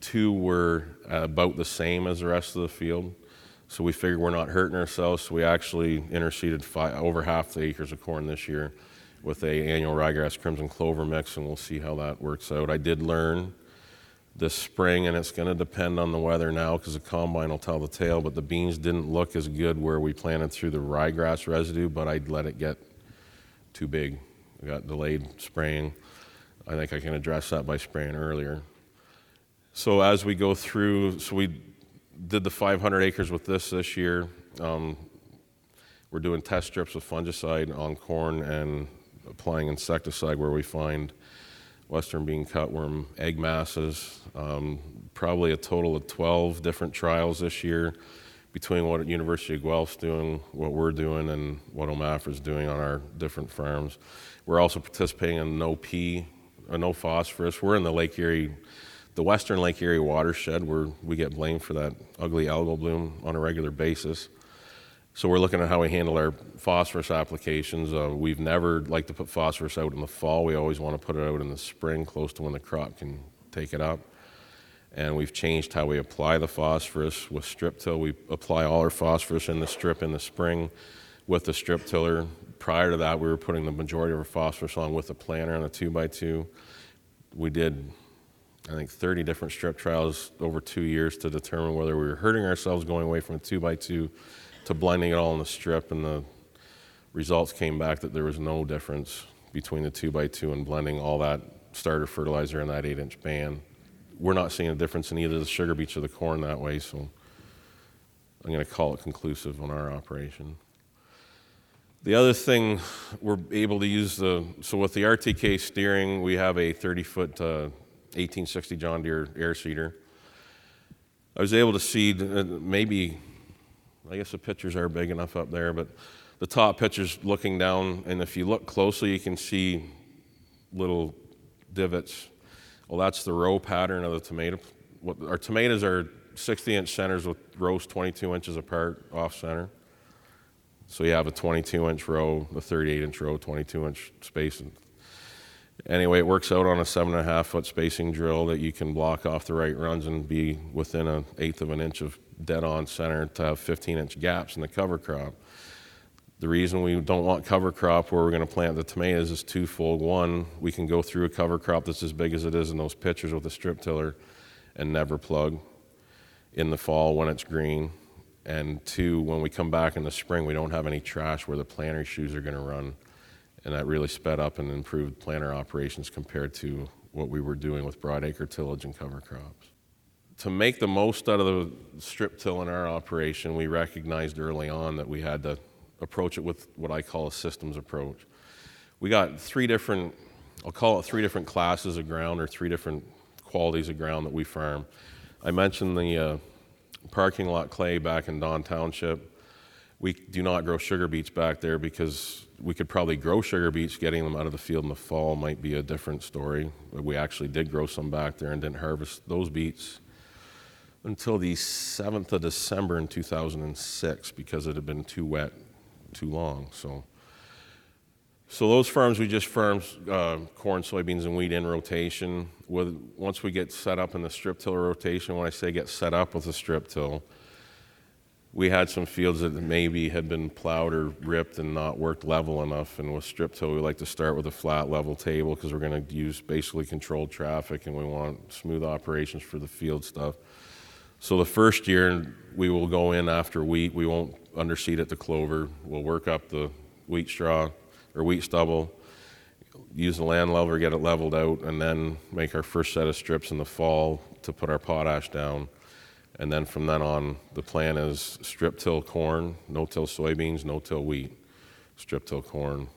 Two were about the same as the rest of the field. So we figured we're not hurting ourselves. So we actually interseeded five, over half the acres of corn this year with a annual ryegrass crimson clover mix, and we'll see how that works out. I did learn this spring, and it's going to depend on the weather now because the combine will tell the tale. But the beans didn't look as good where we planted through the ryegrass residue, but I'd let it get too big. I got delayed spraying. I think I can address that by spraying earlier. So as we go through, so we did the 500 acres with this this year. Um, we're doing test strips of fungicide on corn and applying insecticide where we find western bean cutworm egg masses. Um, probably a total of 12 different trials this year between what University of Guelph's doing, what we're doing, and what OMAFRA's doing on our different farms. We're also participating in no P, uh, no phosphorus. We're in the Lake Erie, the Western Lake Erie watershed where we get blamed for that ugly algal bloom on a regular basis. So we're looking at how we handle our phosphorus applications. Uh, we've never liked to put phosphorus out in the fall. We always want to put it out in the spring, close to when the crop can take it up. And we've changed how we apply the phosphorus with strip till. We apply all our phosphorus in the strip in the spring with the strip tiller. Prior to that, we were putting the majority of our phosphorus on with a planter on a two by two. We did, I think, 30 different strip trials over two years to determine whether we were hurting ourselves going away from a two by two to blending it all in the strip, and the results came back that there was no difference between the two by two and blending all that starter fertilizer in that eight inch band. We're not seeing a difference in either the sugar beets or the corn that way, so I'm going to call it conclusive on our operation. The other thing we're able to use the so with the RTK steering, we have a 30 foot uh, 1860 John Deere air seeder. I was able to seed uh, maybe I guess the pictures are big enough up there, but the top picture's looking down, and if you look closely, you can see little divots. Well, that's the row pattern of the tomato. Our tomatoes are 60 inch centers with rows 22 inches apart off center. So you have a 22 inch row, a 38 inch row, 22 inch spacing. Anyway, it works out on a seven and a half foot spacing drill that you can block off the right runs and be within an eighth of an inch of dead on center to have 15 inch gaps in the cover crop. The reason we don't want cover crop where we're going to plant the tomatoes is twofold. One, we can go through a cover crop that's as big as it is in those pictures with a strip tiller and never plug in the fall when it's green. And two, when we come back in the spring, we don't have any trash where the planter shoes are going to run. And that really sped up and improved planter operations compared to what we were doing with broadacre tillage and cover crops to make the most out of the strip till in our operation, we recognized early on that we had to approach it with what I call a systems approach. We got three different, I'll call it three different classes of ground or three different qualities of ground that we farm. I mentioned the uh, parking lot clay back in Don Township. We do not grow sugar beets back there because we could probably grow sugar beets. Getting them out of the field in the fall might be a different story. We actually did grow some back there and didn't harvest those beets until the 7th of December in 2006 because it had been too wet too long. So, so those farms we just farmed uh, corn, soybeans, and wheat in rotation. With once we get set up in the strip till rotation, when I say get set up with a strip till, we had some fields that maybe had been plowed or ripped and not worked level enough. And with strip till, we like to start with a flat level table because we're going to use basically controlled traffic and we want smooth operations for the field stuff. So the first year we will go in after wheat. We won't underseed at the clover. We'll work up the wheat straw or wheat stubble, use the land leveler, get it leveled out, and then make our first set of strips in the fall to put our potash down. And then from then on, the plan is strip till corn, no till soybeans, no till wheat, strip till corn,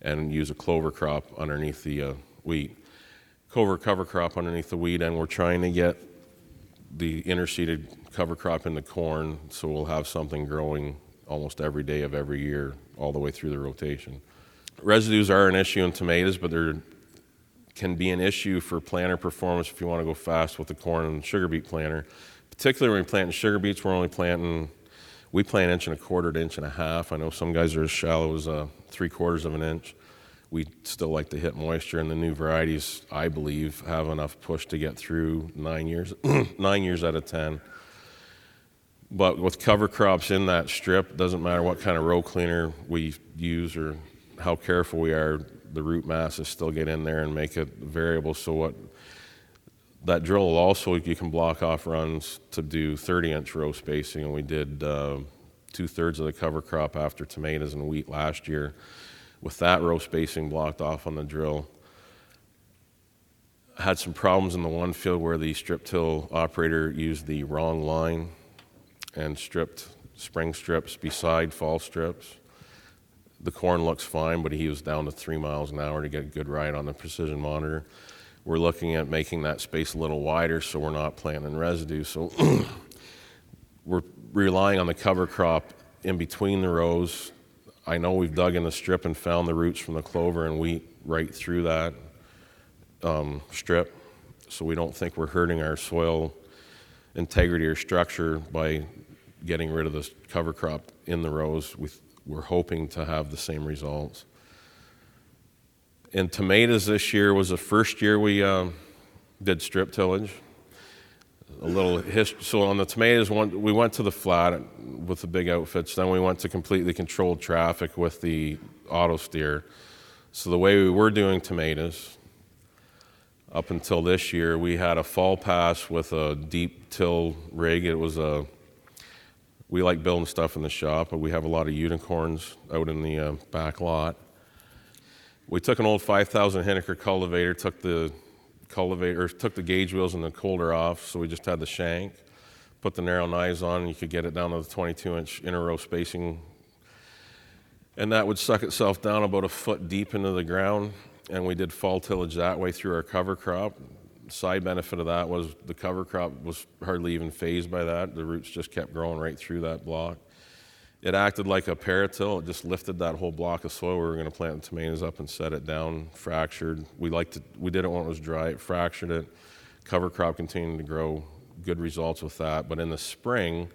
and use a clover crop underneath the uh, wheat. Clover cover crop underneath the wheat, and we're trying to get the interseeded cover crop in the corn, so we'll have something growing almost every day of every year, all the way through the rotation. Residues are an issue in tomatoes, but there can be an issue for planter performance if you want to go fast with the corn and sugar beet planter particularly when we plant sugar beets, we're only planting, we plant an inch and a quarter to inch and a half. I know some guys are as shallow as uh, three quarters of an inch. We still like to hit moisture, and the new varieties, I believe, have enough push to get through nine years, nine years out of ten. But with cover crops in that strip, doesn't matter what kind of row cleaner we use or how careful we are, the root masses still get in there and make it variable. So what that drill also you can block off runs to do 30 inch row spacing and we did uh, two-thirds of the cover crop after tomatoes and wheat last year with that row spacing blocked off on the drill had some problems in the one field where the strip till operator used the wrong line and stripped spring strips beside fall strips the corn looks fine but he was down to three miles an hour to get a good ride on the precision monitor we're looking at making that space a little wider so we're not planting residue. So we're relying on the cover crop in between the rows. I know we've dug in the strip and found the roots from the clover and wheat right through that um, strip, so we don't think we're hurting our soil integrity or structure by getting rid of the cover crop in the rows. We, we're hoping to have the same results. And tomatoes this year was the first year we um, did strip tillage. A little history. So on the tomatoes, one, we went to the flat with the big outfits. Then we went to completely controlled traffic with the auto steer. So the way we were doing tomatoes up until this year, we had a fall pass with a deep till rig. It was a we like building stuff in the shop, but we have a lot of unicorns out in the uh, back lot we took an old 5,000 Hiniker cultivator, took the cultivator, took the gauge wheels and the coulter off, so we just had the shank. Put the narrow knives on, and you could get it down to the 22 inch inner row spacing. And that would suck itself down about a foot deep into the ground. And we did fall tillage that way through our cover crop. Side benefit of that was the cover crop was hardly even fazed by that. The roots just kept growing right through that block it acted like a paratill. It just lifted that whole block of soil. We were going to plant the tomatoes up and set it down, fractured. We liked it. We didn't want it was dry. It fractured it. Cover crop continued to grow. Good results with that. But in the spring,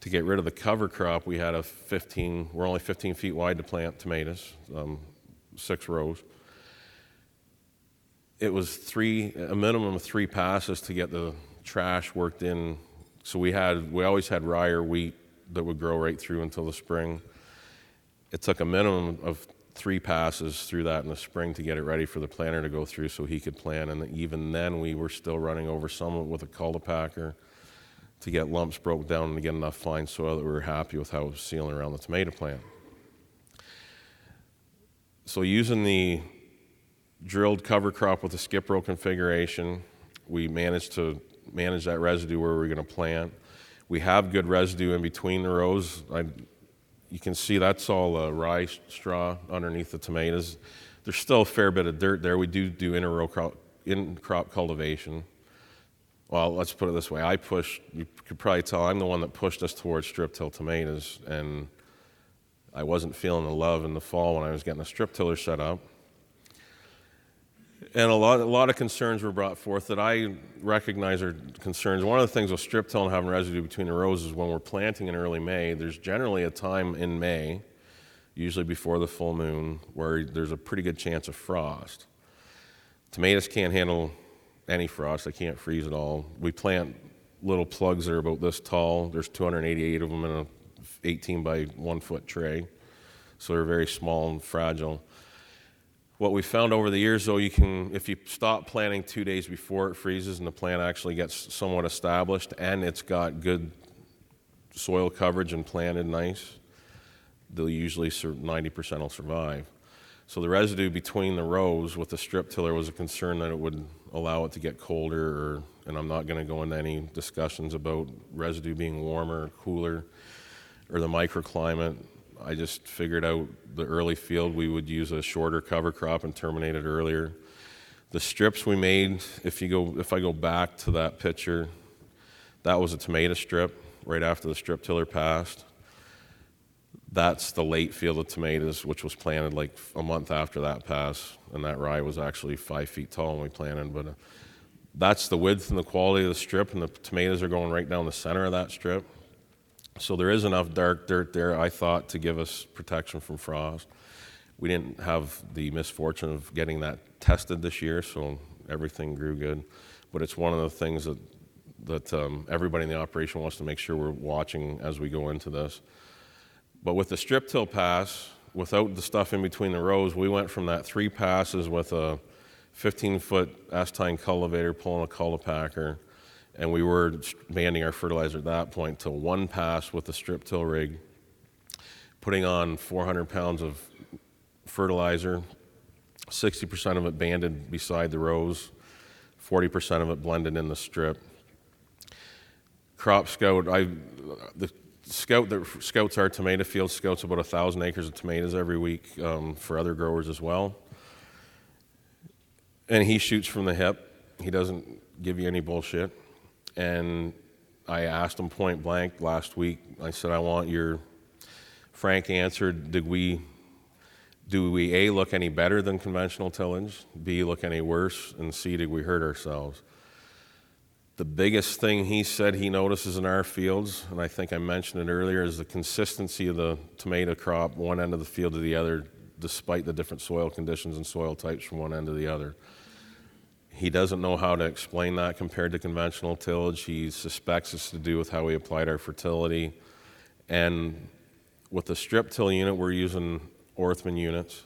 to get rid of the cover crop, we had a 15. We're only 15 feet wide to plant tomatoes, um, six rows. It was three, a minimum of three passes to get the trash worked in. So we had, we always had rye or wheat that would grow right through until the spring. It took a minimum of three passes through that in the spring to get it ready for the planter to go through so he could plant. And even then, we were still running over some with a cultipacker to get lumps broke down and to get enough fine soil that we were happy with how it was sealing around the tomato plant. So, using the drilled cover crop with a skip row configuration, we managed to manage that residue where we were going to plant. We have good residue in between the rows. I, you can see that's all uh, rye straw underneath the tomatoes. There's still a fair bit of dirt there. We do do inter-row crop, in crop cultivation. Well, let's put it this way. I pushed, you could probably tell I'm the one that pushed us towards strip till tomatoes, and I wasn't feeling the love in the fall when I was getting the strip tiller set up. And a lot, a lot of concerns were brought forth that I recognize are concerns. One of the things with strip till and having residue between the rows is when we're planting in early May, there's generally a time in May, usually before the full moon, where there's a pretty good chance of frost. Tomatoes can't handle any frost, they can't freeze at all. We plant little plugs that are about this tall. There's 288 of them in a 18 by one foot tray, so they're very small and fragile. What we found over the years, though, you can, if you stop planting two days before it freezes and the plant actually gets somewhat established and it's got good soil coverage and planted nice, they'll usually 90% will survive. So the residue between the rows with the strip tiller was a concern that it would allow it to get colder, or, and I'm not going to go into any discussions about residue being warmer, cooler, or the microclimate. I just figured out the early field we would use a shorter cover crop and terminate it earlier. The strips we made, if you go if I go back to that picture, that was a tomato strip right after the strip tiller passed. That's the late field of tomatoes, which was planted like a month after that pass, and that rye was actually five feet tall when we planted. But uh, that's the width and the quality of the strip, and the tomatoes are going right down the center of that strip. So there is enough dark dirt there, I thought, to give us protection from frost. We didn't have the misfortune of getting that tested this year, so everything grew good. But it's one of the things that that um, everybody in the operation wants to make sure we're watching as we go into this. But with the strip till pass, without the stuff in between the rows, we went from that three passes with a 15 foot S-tine cultivator pulling a cultipacker and we were banding our fertilizer at that point to one pass with the strip till rig, putting on 400 pounds of fertilizer, 60% of it banded beside the rows, 40% of it blended in the strip. Crop Scout, I, the scout that scouts our tomato field scouts about a thousand acres of tomatoes every week um, for other growers as well. And he shoots from the hip. He doesn't give you any bullshit. And I asked him point blank last week. I said, I want your frank answered, Did we, do we A, look any better than conventional tillage? B, look any worse? And C, did we hurt ourselves? The biggest thing he said he notices in our fields, and I think I mentioned it earlier, is the consistency of the tomato crop one end of the field to the other, despite the different soil conditions and soil types from one end to the other. He doesn't know how to explain that compared to conventional tillage. He suspects it's to do with how we applied our fertility. And with the strip till unit, we're using Orthman units.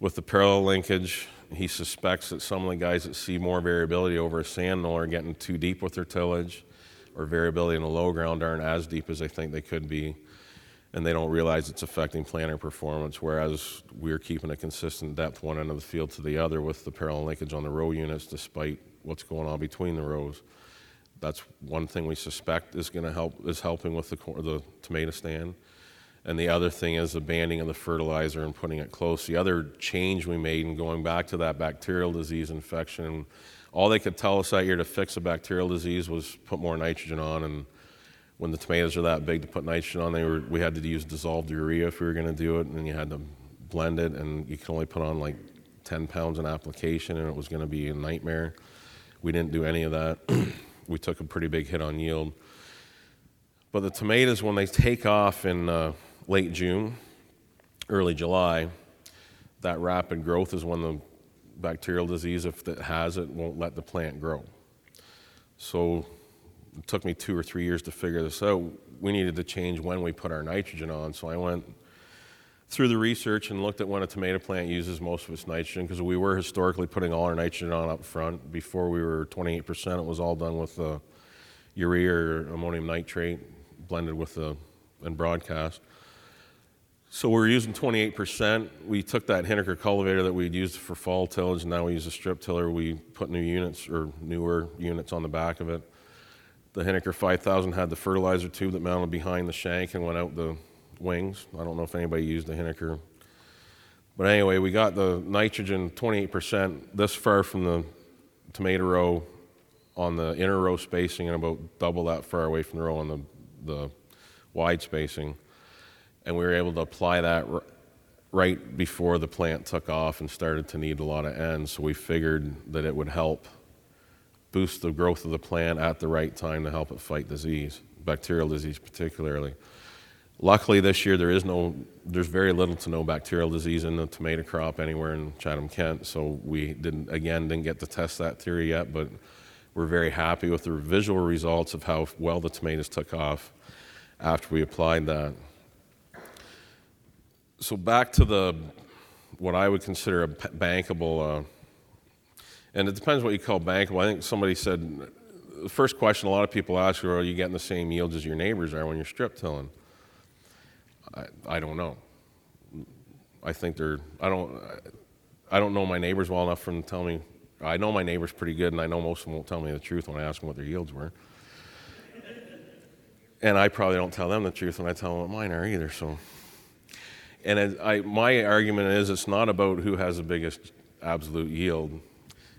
With the parallel linkage, he suspects that some of the guys that see more variability over a sand knoll are getting too deep with their tillage, or variability in the low ground aren't as deep as they think they could be and they don't realize it's affecting planter performance, whereas we're keeping a consistent depth one end of the field to the other with the parallel linkage on the row units despite what's going on between the rows. That's one thing we suspect is going to help is helping with the, the tomato stand. And the other thing is the banding of the fertilizer and putting it close. The other change we made in going back to that bacterial disease infection, all they could tell us that year to fix a bacterial disease was put more nitrogen on and when the tomatoes are that big to put nitrogen on, they were, we had to use dissolved urea if we were going to do it, and then you had to blend it, and you could only put on like 10 pounds an application, and it was going to be a nightmare. We didn't do any of that. we took a pretty big hit on yield. But the tomatoes, when they take off in uh, late June, early July, that rapid growth is when the bacterial disease, if it has it, won't let the plant grow. So it took me two or three years to figure this out. We needed to change when we put our nitrogen on. So I went through the research and looked at when a tomato plant uses most of its nitrogen because we were historically putting all our nitrogen on up front. Before we were 28%, it was all done with the urea or ammonium nitrate blended with the and broadcast. So we are using 28%. We took that Hiniker cultivator that we'd used for fall tillage, and now we use a strip tiller. We put new units or newer units on the back of it. The Hiniker 5000 had the fertilizer tube that mounted behind the shank and went out the wings. I don't know if anybody used the Hiniker. But anyway, we got the nitrogen 28% this far from the tomato row on the inner row spacing and about double that far away from the row on the, the wide spacing. And we were able to apply that r- right before the plant took off and started to need a lot of N's. So we figured that it would help boost the growth of the plant at the right time to help it fight disease, bacterial disease particularly. Luckily, this year there is no, there's very little to no bacterial disease in the tomato crop anywhere in Chatham, Kent. So we didn't, again, didn't get to test that theory yet, but we're very happy with the visual results of how well the tomatoes took off after we applied that. So back to the what I would consider a bankable, uh, and it depends what you call bankable. I think somebody said the first question a lot of people ask are, are you getting the same yields as your neighbors are when you're strip tilling? I, I don't know. I think they're, I don't, I don't know my neighbors well enough for them to tell me. I know my neighbors pretty good, and I know most of them won't tell me the truth when I ask them what their yields were. and I probably don't tell them the truth when I tell them what mine are either. So, and I, my argument is it's not about who has the biggest absolute yield.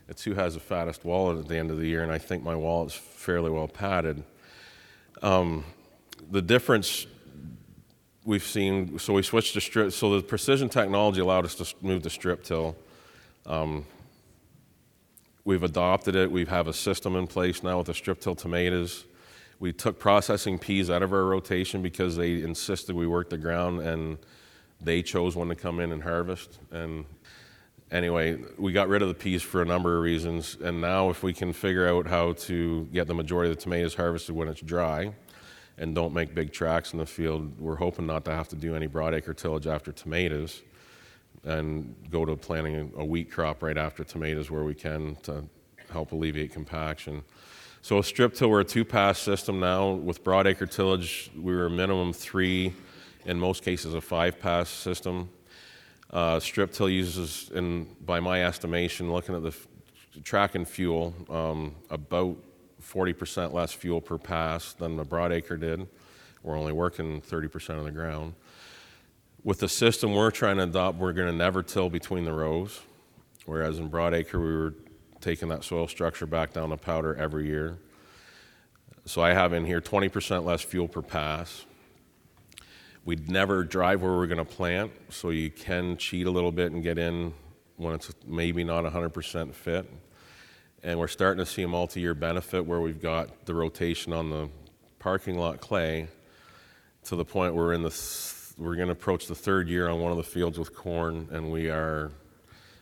It's who has the fattest wallet at the end of the year, and I think my wallet's fairly well padded. Um, the difference we've seen, so we switched to strip, so the precision technology allowed us to move to strip till. Um, we've adopted it. We have a system in place now with the strip till tomatoes. We took processing peas out of our rotation because they insisted we work the ground and they chose when to come in and harvest. And anyway, we got rid of the peas for a number of reasons. And now, if we can figure out how to get the majority of the tomatoes harvested when it's dry, and don't make big tracks in the field. We're hoping not to have to do any broadacre tillage after tomatoes and go to planting a wheat crop right after tomatoes where we can to help alleviate compaction. So a strip till, we're a two-pass system now. With broadacre tillage, we were a minimum three, in most cases a five-pass system. Uh, strip till uses, in, by my estimation, looking at the f- track and fuel, um, about 40% less fuel per pass than the broadacre did. We're only working 30% of the ground. With the system we're trying to adopt, we're going to never till between the rows, whereas in broadacre we were taking that soil structure back down to powder every year. So I have in here 20% less fuel per pass. We'd never drive where we're going to plant, so you can cheat a little bit and get in when it's maybe not 100% fit and we're starting to see a multi-year benefit where we've got the rotation on the parking lot clay to the point where we're in the we're going to approach the third year on one of the fields with corn, and we are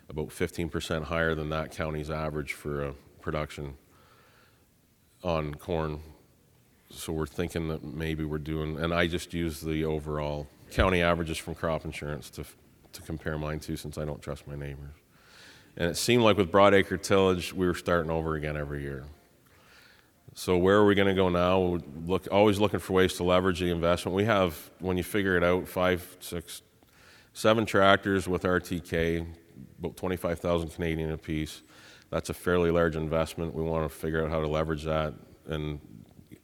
about 15% higher than that county's average for a production on corn. So we're thinking that maybe we're doing, and I just use the overall county averages from crop insurance to to compare mine to, since I don't trust my neighbors. And it seemed like with broadacre tillage, we were starting over again every year. So where are we going to go now? We're look, always looking for ways to leverage the investment. We have, when you figure it out, five, six, seven tractors with RTK, about 25,000 Canadian apiece. That's a fairly large investment. We want to figure out how to leverage that and,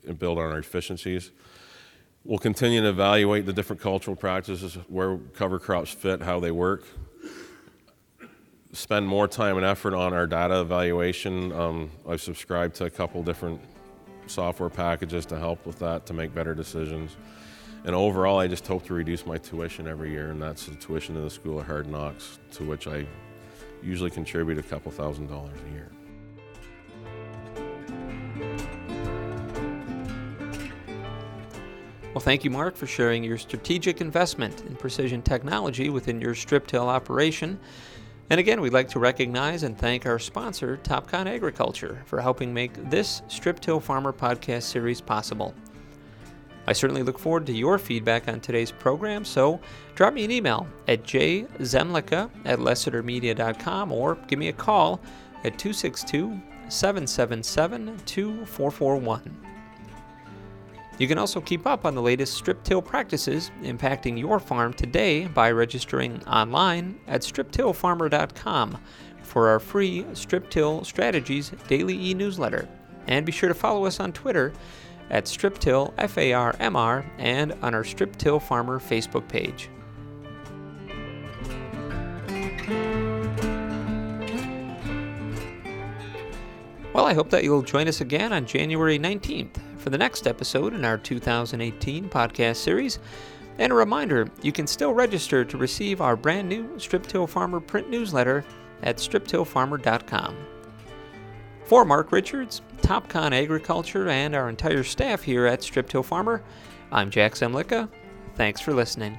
and build on our efficiencies. We'll continue to evaluate the different cultural practices, where cover crops fit, how they work, spend more time and effort on our data evaluation. Um, I've subscribed to a couple different software packages to help with that to make better decisions. And overall, I just hope to reduce my tuition every year, and that's the tuition in the School of Hard Knocks, to which I usually contribute a couple thousand dollars a year. Well, thank you, Mark, for sharing your strategic investment in precision technology within your strip till operation. And again, we'd like to recognize and thank our sponsor, Topcon Agriculture, for helping make this Strip Till Farmer podcast series possible. I certainly look forward to your feedback on today's program, so drop me an email at jzemlicka at lessitermedia.com or give me a call at 262 777 2441. You can also keep up on the latest strip till practices impacting your farm today by registering online at striptillfarmer.com for our free Strip Till Strategies daily e newsletter. And be sure to follow us on Twitter at StripTill FARMR and on our Strip Till Farmer Facebook page. Well, I hope that you'll join us again on January 19th for the next episode in our 2018 podcast series. And a reminder you can still register to receive our brand new Strip Till Farmer print newsletter at striptillfarmer.com. For Mark Richards, Topcon Agriculture, and our entire staff here at Strip Till Farmer, I'm Jack Zemlicka. Thanks for listening.